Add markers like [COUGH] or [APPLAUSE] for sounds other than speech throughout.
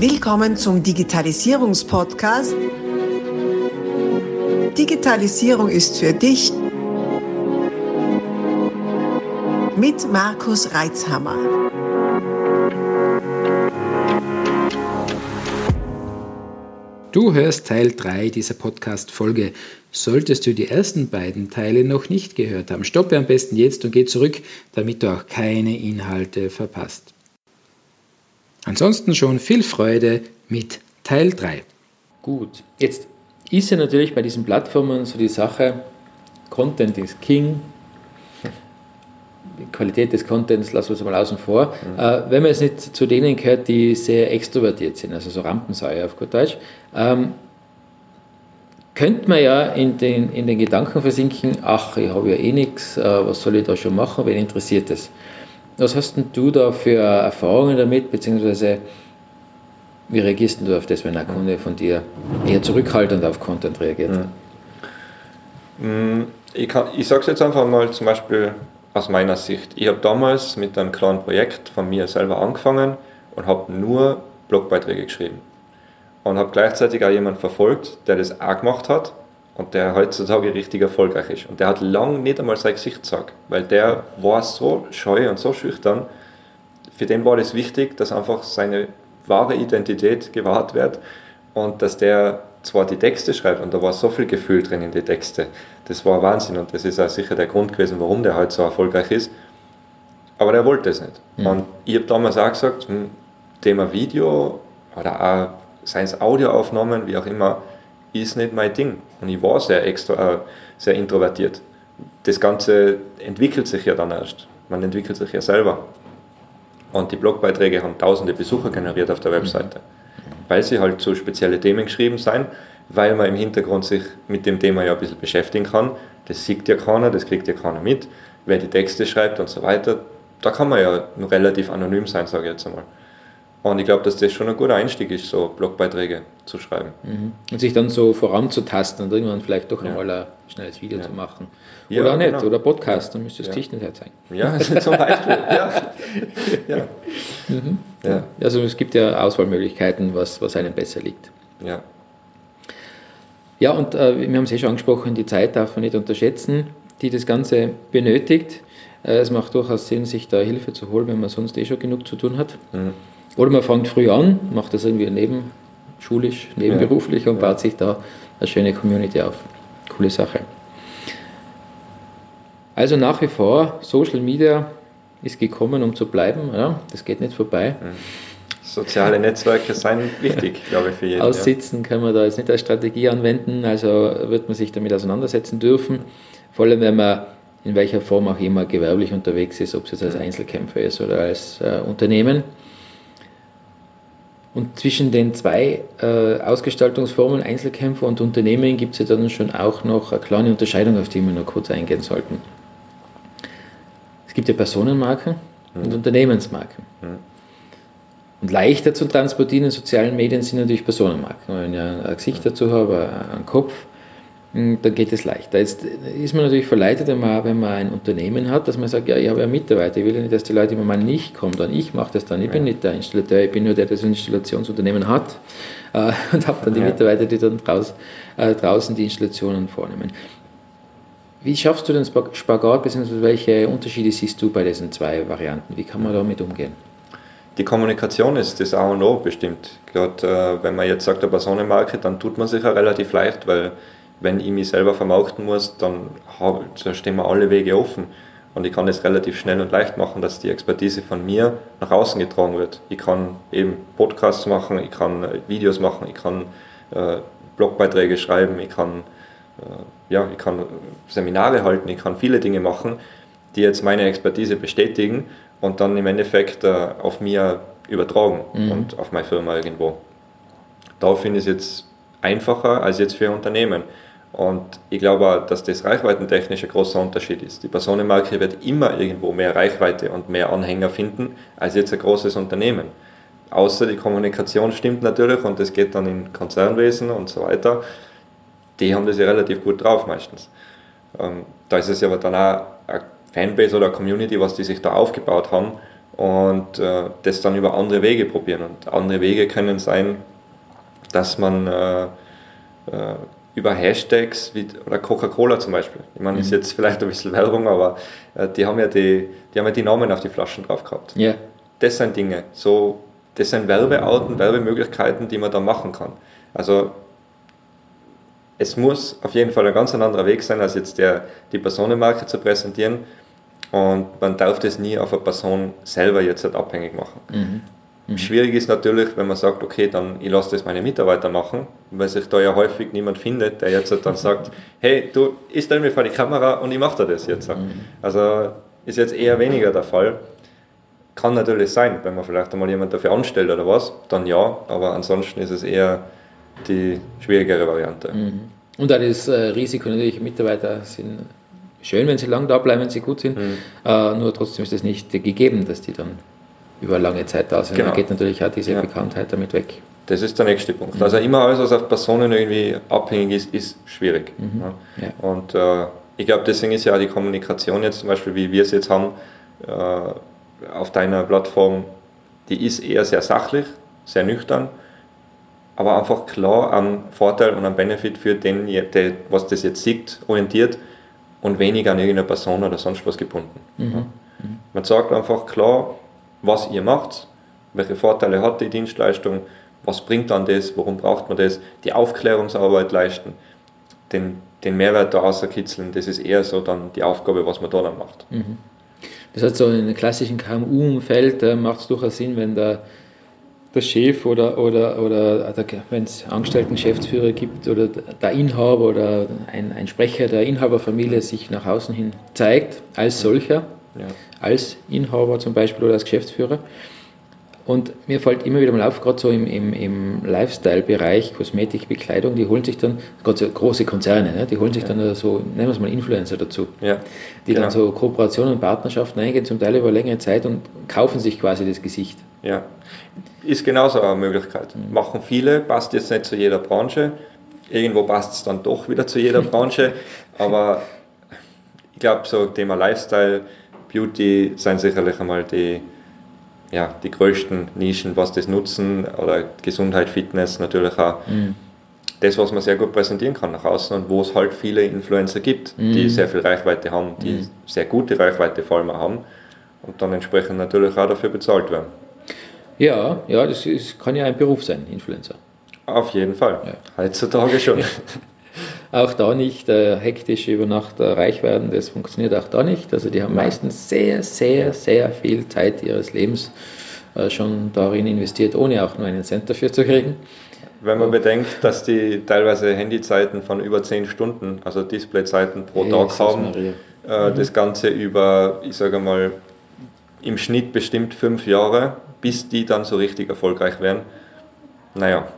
Willkommen zum Digitalisierungspodcast. Digitalisierung ist für dich mit Markus Reitzhammer. Du hörst Teil 3 dieser Podcast-Folge. Solltest du die ersten beiden Teile noch nicht gehört haben, stoppe am besten jetzt und geh zurück, damit du auch keine Inhalte verpasst. Ansonsten schon viel Freude mit Teil 3. Gut, jetzt ist ja natürlich bei diesen Plattformen so die Sache, Content ist King, die Qualität des Contents lassen wir es mal außen vor. Mhm. Äh, wenn man jetzt nicht zu denen gehört, die sehr extrovertiert sind, also so Rampensäue auf gut Deutsch, ähm, könnte man ja in den, in den Gedanken versinken, ach, ich habe ja eh nichts, äh, was soll ich da schon machen, wen interessiert das? Was hast denn du da für Erfahrungen damit, beziehungsweise wie reagierst du auf das, wenn ein Kunde von dir eher zurückhaltend auf Content reagiert? Mhm. Ich, ich sage es jetzt einfach mal zum Beispiel aus meiner Sicht. Ich habe damals mit einem kleinen Projekt von mir selber angefangen und habe nur Blogbeiträge geschrieben. Und habe gleichzeitig auch jemanden verfolgt, der das auch gemacht hat und der heutzutage richtig erfolgreich ist. Und der hat lange nicht einmal sein Gesicht gesagt, weil der war so scheu und so schüchtern. Für den war das wichtig, dass einfach seine wahre Identität gewahrt wird und dass der zwar die Texte schreibt und da war so viel Gefühl drin in die Texte. Das war Wahnsinn und das ist auch sicher der Grund gewesen, warum der halt so erfolgreich ist. Aber der wollte es nicht. Mhm. Und ich habe damals auch gesagt, hm, Thema Video oder auch seien es Audioaufnahmen, wie auch immer, ist nicht mein Ding. Und ich war sehr, extra, äh, sehr introvertiert. Das Ganze entwickelt sich ja dann erst. Man entwickelt sich ja selber. Und die Blogbeiträge haben tausende Besucher generiert auf der Webseite, weil sie halt so spezielle Themen geschrieben sind, weil man im Hintergrund sich mit dem Thema ja ein bisschen beschäftigen kann. Das sieht ja keiner, das kriegt ja keiner mit. Wer die Texte schreibt und so weiter, da kann man ja relativ anonym sein, sage ich jetzt einmal. Und ich glaube, dass das schon ein guter Einstieg ist, so Blogbeiträge zu schreiben. Mhm. Und sich dann so voranzutasten und irgendwann vielleicht doch ja. einmal ein schnelles Video ja. zu machen. Oder ja, auch nicht, genau. oder Podcast, dann müsste das ja. Licht nicht herzeigen. Ja, [LAUGHS] zum Beispiel. [LAUGHS] Ja. Mhm. ja. Also es gibt ja Auswahlmöglichkeiten, was, was einem besser liegt. Ja. Ja, und äh, wir haben es eh schon angesprochen, die Zeit darf man nicht unterschätzen, die das Ganze benötigt. Äh, es macht durchaus Sinn, sich da Hilfe zu holen, wenn man sonst eh schon genug zu tun hat. Mhm. Oder man fängt früh an, macht das irgendwie neben, schulisch, nebenberuflich ja. und baut sich da eine schöne Community auf. Coole Sache. Also nach wie vor, Social Media ist gekommen, um zu bleiben. Ja? Das geht nicht vorbei. Soziale Netzwerke sind wichtig, [LAUGHS] glaube ich, für jeden. Aussitzen ja. kann man da jetzt nicht als Strategie anwenden, also wird man sich damit auseinandersetzen dürfen. Vor allem, wenn man in welcher Form auch immer gewerblich unterwegs ist, ob es jetzt als Einzelkämpfer ist oder als äh, Unternehmen. Und zwischen den zwei äh, Ausgestaltungsformen, Einzelkämpfer und Unternehmen, gibt es ja dann schon auch noch eine kleine Unterscheidung, auf die wir noch kurz eingehen sollten. Es gibt ja Personenmarken mhm. und Unternehmensmarken. Mhm. Und leichter zu transportieren in sozialen Medien sind natürlich Personenmarken. Wenn ich ein Gesicht dazu habe, einen Kopf, dann geht es leichter. Jetzt ist man natürlich verleitet, wenn man, wenn man ein Unternehmen hat, dass man sagt, ja, ich habe ja Mitarbeiter, ich will ja nicht, dass die Leute immer mal nicht kommen, dann ich mache das dann, ich ja. bin nicht der Installateur, ich bin nur der, der das Installationsunternehmen hat äh, [LAUGHS] und habe dann die ja. Mitarbeiter, die dann draus, äh, draußen die Installationen vornehmen. Wie schaffst du den Spagat, beziehungsweise welche Unterschiede siehst du bei diesen zwei Varianten? Wie kann man damit umgehen? Die Kommunikation ist das A und O bestimmt. Gerade äh, wenn man jetzt sagt, eine Personenmarke, dann tut man sich ja relativ leicht, weil wenn ich mich selber vermarkten muss, dann da stehen mir alle Wege offen. Und ich kann es relativ schnell und leicht machen, dass die Expertise von mir nach außen getragen wird. Ich kann eben Podcasts machen, ich kann äh, Videos machen, ich kann äh, Blogbeiträge schreiben, ich kann, äh, ja, ich kann Seminare halten, ich kann viele Dinge machen, die jetzt meine Expertise bestätigen und dann im Endeffekt äh, auf mir übertragen mhm. und auf meine Firma irgendwo. Da finde ich es jetzt einfacher als jetzt für Unternehmen. Und ich glaube, dass das reichweitentechnisch ein großer Unterschied ist. Die Personenmarke wird immer irgendwo mehr Reichweite und mehr Anhänger finden als jetzt ein großes Unternehmen. Außer die Kommunikation stimmt natürlich und das geht dann in Konzernwesen und so weiter. Die haben das ja relativ gut drauf meistens. Ähm, da ist es aber dann auch eine Fanbase oder eine Community, was die sich da aufgebaut haben und äh, das dann über andere Wege probieren. Und andere Wege können sein, dass man äh, äh, über Hashtags wie, oder Coca-Cola zum Beispiel. Ich meine, mhm. ist jetzt vielleicht ein bisschen Werbung, aber äh, die haben ja die, die haben ja die Namen auf die Flaschen drauf gehabt. Ja. Das sind Dinge. So, das sind Werbearten, Werbemöglichkeiten, die man da machen kann. Also es muss auf jeden Fall ein ganz anderer Weg sein, als jetzt der, die Personenmarke zu präsentieren. Und man darf das nie auf eine Person selber jetzt halt abhängig machen. Mhm. Mhm. Schwierig ist natürlich, wenn man sagt, okay, dann ich lasse das meine Mitarbeiter machen, weil sich da ja häufig niemand findet, der jetzt dann [LAUGHS] sagt, hey, du, ich stelle mir vor die Kamera und ich mache da das jetzt. Mhm. Also ist jetzt eher weniger der Fall. Kann natürlich sein, wenn man vielleicht einmal jemand dafür anstellt oder was, dann ja, aber ansonsten ist es eher die schwierigere Variante. Mhm. Und auch das äh, Risiko natürlich, Mitarbeiter sind schön, wenn sie lang da bleiben, wenn sie gut sind, mhm. äh, nur trotzdem ist es nicht gegeben, dass die dann über lange Zeit da sind. Genau. Da geht natürlich auch diese ja. Bekanntheit damit weg. Das ist der nächste Punkt. Mhm. Also immer alles, was auf Personen irgendwie abhängig ist, ist schwierig. Mhm. Ja. Und äh, ich glaube, deswegen ist ja auch die Kommunikation jetzt zum Beispiel, wie wir es jetzt haben, äh, auf deiner Plattform, die ist eher sehr sachlich, sehr nüchtern, aber einfach klar am Vorteil und am Benefit für den, der was das jetzt sieht, orientiert und weniger an irgendeine Person oder sonst was gebunden. Mhm. Mhm. Man sagt einfach klar, was ihr macht, welche Vorteile hat die Dienstleistung, was bringt dann das, warum braucht man das, die Aufklärungsarbeit leisten, den, den Mehrwert da rauskitzeln, das ist eher so dann die Aufgabe, was man da dann macht. Mhm. Das heißt, so in einem klassischen KMU-Umfeld äh, macht es durchaus Sinn, wenn der, der Chef oder, oder, oder wenn es Angestellten Geschäftsführer gibt oder der Inhaber oder ein, ein Sprecher der Inhaberfamilie sich nach außen hin zeigt als solcher ja. als Inhaber zum Beispiel oder als Geschäftsführer. Und mir fällt immer wieder mal auf, gerade so im, im, im Lifestyle-Bereich, Kosmetik, Bekleidung, die holen sich dann, gerade so große Konzerne, ne, die holen sich ja. dann so, nennen wir es mal Influencer dazu, ja. die genau. dann so Kooperationen und Partnerschaften eingehen, zum Teil über längere Zeit und kaufen sich quasi das Gesicht. Ja, ist genauso eine Möglichkeit. Mhm. Machen viele, passt jetzt nicht zu jeder Branche, irgendwo passt es dann doch wieder zu jeder [LAUGHS] Branche, aber ich glaube, so Thema Lifestyle, Beauty sind sicherlich einmal die, ja, die größten Nischen, was das nutzen, oder Gesundheit, Fitness natürlich auch. Mhm. Das, was man sehr gut präsentieren kann nach außen und wo es halt viele Influencer gibt, mhm. die sehr viel Reichweite haben, die mhm. sehr gute Reichweite vor allem haben und dann entsprechend natürlich auch dafür bezahlt werden. Ja, ja, das ist, kann ja ein Beruf sein, Influencer. Auf jeden Fall. Ja. Heutzutage schon. [LAUGHS] auch da nicht äh, hektisch über Nacht äh, reich werden, das funktioniert auch da nicht. Also die haben meistens sehr, sehr, sehr viel Zeit ihres Lebens äh, schon darin investiert, ohne auch nur einen Cent dafür zu kriegen. Wenn man bedenkt, dass die teilweise Handyzeiten von über 10 Stunden, also Displayzeiten pro hey, Tag haben, äh, mhm. das Ganze über, ich sage mal, im Schnitt bestimmt fünf Jahre, bis die dann so richtig erfolgreich werden. Naja,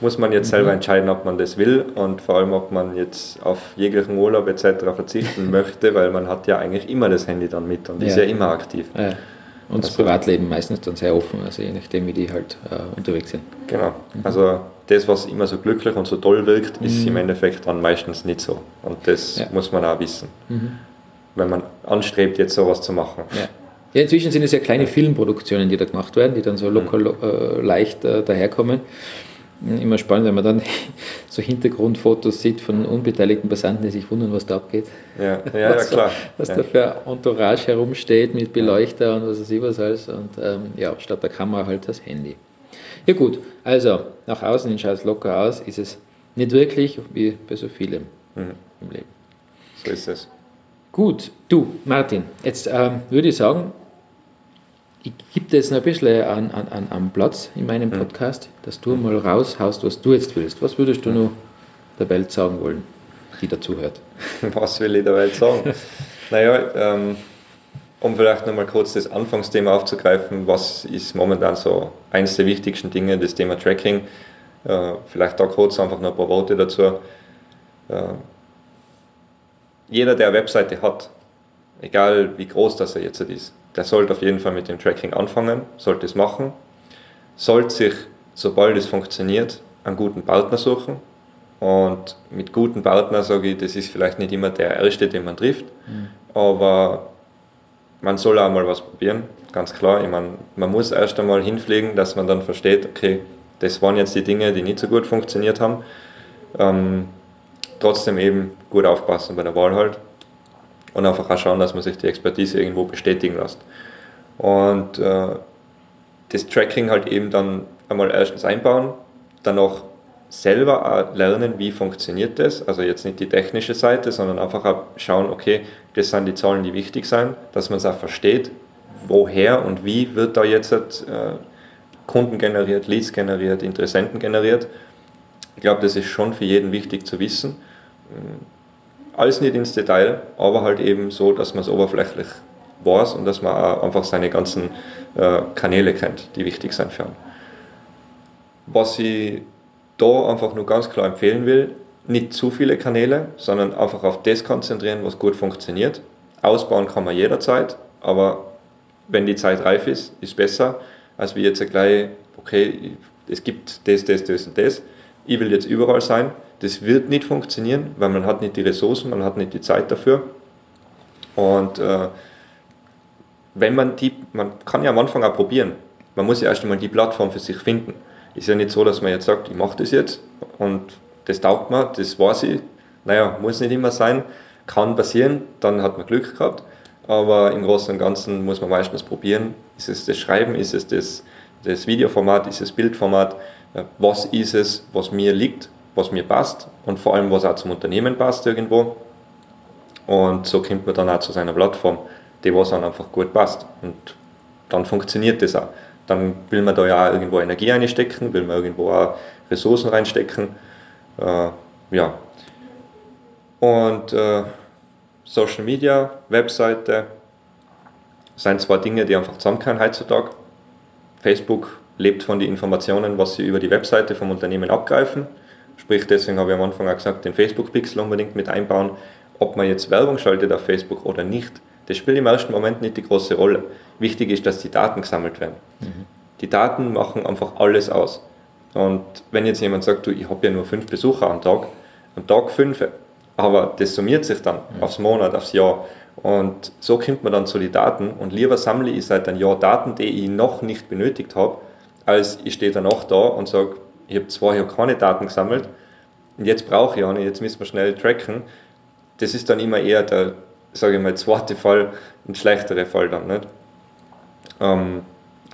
muss man jetzt selber mhm. entscheiden, ob man das will und vor allem, ob man jetzt auf jeglichen Urlaub etc. verzichten möchte, weil man hat ja eigentlich immer das Handy dann mit und ja. ist ja immer aktiv. Ja. Und das also, Privatleben meistens dann sehr offen, also je nachdem, wie die halt äh, unterwegs sind. Genau. Mhm. Also das, was immer so glücklich und so toll wirkt, ist mhm. im Endeffekt dann meistens nicht so. Und das ja. muss man auch wissen, mhm. wenn man anstrebt, jetzt sowas zu machen. Ja. Inzwischen sind es ja kleine Filmproduktionen, die da gemacht werden, die dann so mhm. äh, leicht äh, daherkommen immer spannend, wenn man dann [LAUGHS] so Hintergrundfotos sieht von unbeteiligten Passanten, die sich wundern, was da abgeht. Ja, ja, was, ja klar. Was ja. da für Entourage herumsteht mit Beleuchter und was weiß ich was alles. Und ähm, ja, statt der Kamera halt das Handy. Ja gut, also nach außen hin schaut es locker aus, ist es nicht wirklich wie bei so vielem mhm. im Leben. So ist es. Gut, du Martin, jetzt ähm, würde ich sagen, ich gebe dir jetzt noch ein bisschen an, an, an Platz in meinem. Podcast, dass du mal raushaust, was du jetzt willst. Was würdest du noch der Welt sagen wollen, die dazuhört? [LAUGHS] Was will ich der Welt sagen? naja, ähm, um vielleicht nochmal kurz das Anfangsthema aufzugreifen, was ist momentan so eines der wichtigsten Dinge, das Thema Tracking. Äh, vielleicht da kurz einfach noch ein paar Worte dazu. Äh, jeder, der eine Webseite hat, egal wie groß das er jetzt ist, der sollte auf jeden Fall mit dem Tracking anfangen, sollte es machen, sollte sich, sobald es funktioniert, einen guten Partner suchen. Und mit guten Partner sage ich, das ist vielleicht nicht immer der erste, den man trifft, mhm. aber man soll auch mal was probieren. ganz klar. Ich meine, man muss erst einmal hinfliegen, dass man dann versteht, okay, das waren jetzt die Dinge, die nicht so gut funktioniert haben. Ähm, trotzdem eben gut aufpassen bei der Wahl halt und einfach auch schauen, dass man sich die Expertise irgendwo bestätigen lässt. Und äh, das Tracking halt eben dann einmal erstens einbauen, dann auch selber lernen, wie funktioniert das. Also jetzt nicht die technische Seite, sondern einfach auch schauen, okay, das sind die Zahlen, die wichtig sind, dass man es auch versteht, woher und wie wird da jetzt äh, Kunden generiert, Leads generiert, Interessenten generiert. Ich glaube, das ist schon für jeden wichtig zu wissen. Alles nicht ins Detail, aber halt eben so, dass man es oberflächlich weiß und dass man auch einfach seine ganzen äh, Kanäle kennt, die wichtig sind für einen. Was ich da einfach nur ganz klar empfehlen will, nicht zu viele Kanäle, sondern einfach auf das konzentrieren, was gut funktioniert. Ausbauen kann man jederzeit, aber wenn die Zeit reif ist, ist besser, als wie jetzt gleich, okay, es gibt das, das, das und das. Ich will jetzt überall sein. Das wird nicht funktionieren, weil man hat nicht die Ressourcen, man hat nicht die Zeit dafür. Und äh, wenn man die, man kann ja am Anfang auch probieren. Man muss ja erst einmal die Plattform für sich finden. Ist ja nicht so, dass man jetzt sagt, ich mache das jetzt und das taugt mir, das weiß ich. Naja, muss nicht immer sein, kann passieren, dann hat man Glück gehabt. Aber im Großen und Ganzen muss man meistens probieren. Ist es das Schreiben, ist es das, das Videoformat, ist es das Bildformat? Was ist es, was mir liegt, was mir passt und vor allem, was auch zum Unternehmen passt irgendwo. Und so kommt man dann auch zu seiner Plattform, die was dann einfach gut passt. Und dann funktioniert das auch. Dann will man da ja auch irgendwo Energie einstecken, will man irgendwo auch Ressourcen reinstecken. Äh, ja. Und äh, Social Media, Webseite, sind zwar Dinge, die einfach zusammenkommen heutzutage. Facebook lebt von den Informationen, was sie über die Webseite vom Unternehmen abgreifen. Sprich, deswegen habe ich am Anfang auch gesagt, den Facebook-Pixel unbedingt mit einbauen. Ob man jetzt Werbung schaltet auf Facebook oder nicht, das spielt im ersten Moment nicht die große Rolle. Wichtig ist, dass die Daten gesammelt werden. Mhm. Die Daten machen einfach alles aus. Und wenn jetzt jemand sagt, du, ich habe ja nur fünf Besucher am Tag, am Tag fünf, aber das summiert sich dann mhm. aufs Monat, aufs Jahr. Und so kommt man dann zu den Daten. Und lieber sammle ich seit einem Jahr Daten, die ich noch nicht benötigt habe, als ich stehe danach da und sage, ich habe zwei Jahre keine Daten gesammelt und jetzt brauche ich eine, jetzt müssen wir schnell tracken. Das ist dann immer eher der, sage ich mal, zweite Fall, ein schlechterer Fall dann. Nicht? Ähm,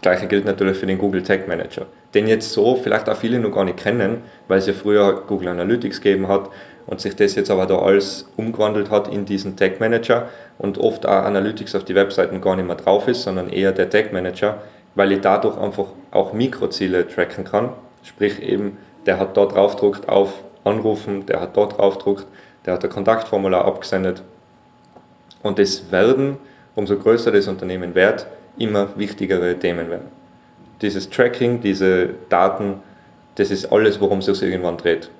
Gleiche gilt natürlich für den Google Tag Manager, den jetzt so vielleicht auch viele noch gar nicht kennen, weil es ja früher Google Analytics gegeben hat und sich das jetzt aber da alles umgewandelt hat in diesen Tag Manager und oft auch Analytics auf die Webseiten gar nicht mehr drauf ist, sondern eher der Tag Manager, weil ich dadurch einfach auch Mikroziele tracken kann. Sprich eben, der hat da draufdruckt auf Anrufen, der hat da draufdruckt, der hat ein Kontaktformular abgesendet. Und es werden, umso größer das Unternehmen wird, immer wichtigere Themen werden. Dieses Tracking, diese Daten, das ist alles, worum es sich irgendwann dreht.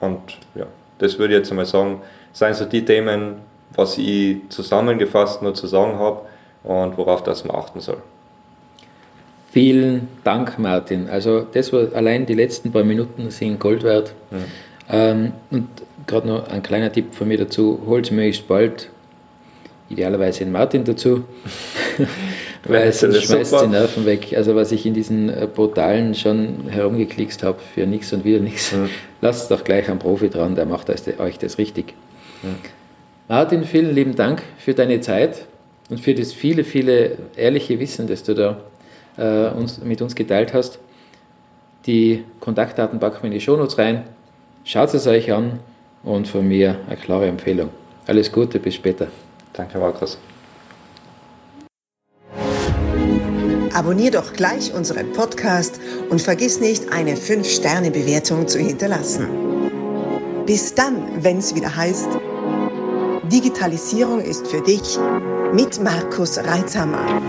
Und ja, das würde ich jetzt einmal sagen, seien so die Themen, was ich zusammengefasst nur zu sagen habe und worauf das man achten soll. Vielen Dank, Martin. Also das war allein die letzten paar Minuten sind Gold wert. Mhm. Ähm, und gerade noch ein kleiner Tipp von mir dazu, holt möglichst bald idealerweise den Martin dazu, [LAUGHS] weil sonst schmeißt super. die Nerven weg. Also was ich in diesen äh, Portalen schon herumgeklickst habe für nichts und wieder nichts, [LAUGHS] mhm. lasst doch gleich einen Profi dran, der macht euch das richtig. Mhm. Martin, vielen lieben Dank für deine Zeit und für das viele, viele ehrliche Wissen, das du da äh, uns, mit uns geteilt hast. Die Kontaktdaten packen wir in die Shownotes rein. Schaut es euch an und von mir eine klare Empfehlung. Alles Gute, bis später. Danke, Markus. Abonnier doch gleich unseren Podcast und vergiss nicht, eine 5-Sterne-Bewertung zu hinterlassen. Bis dann, wenn es wieder heißt, Digitalisierung ist für dich mit Markus Reitzhammer.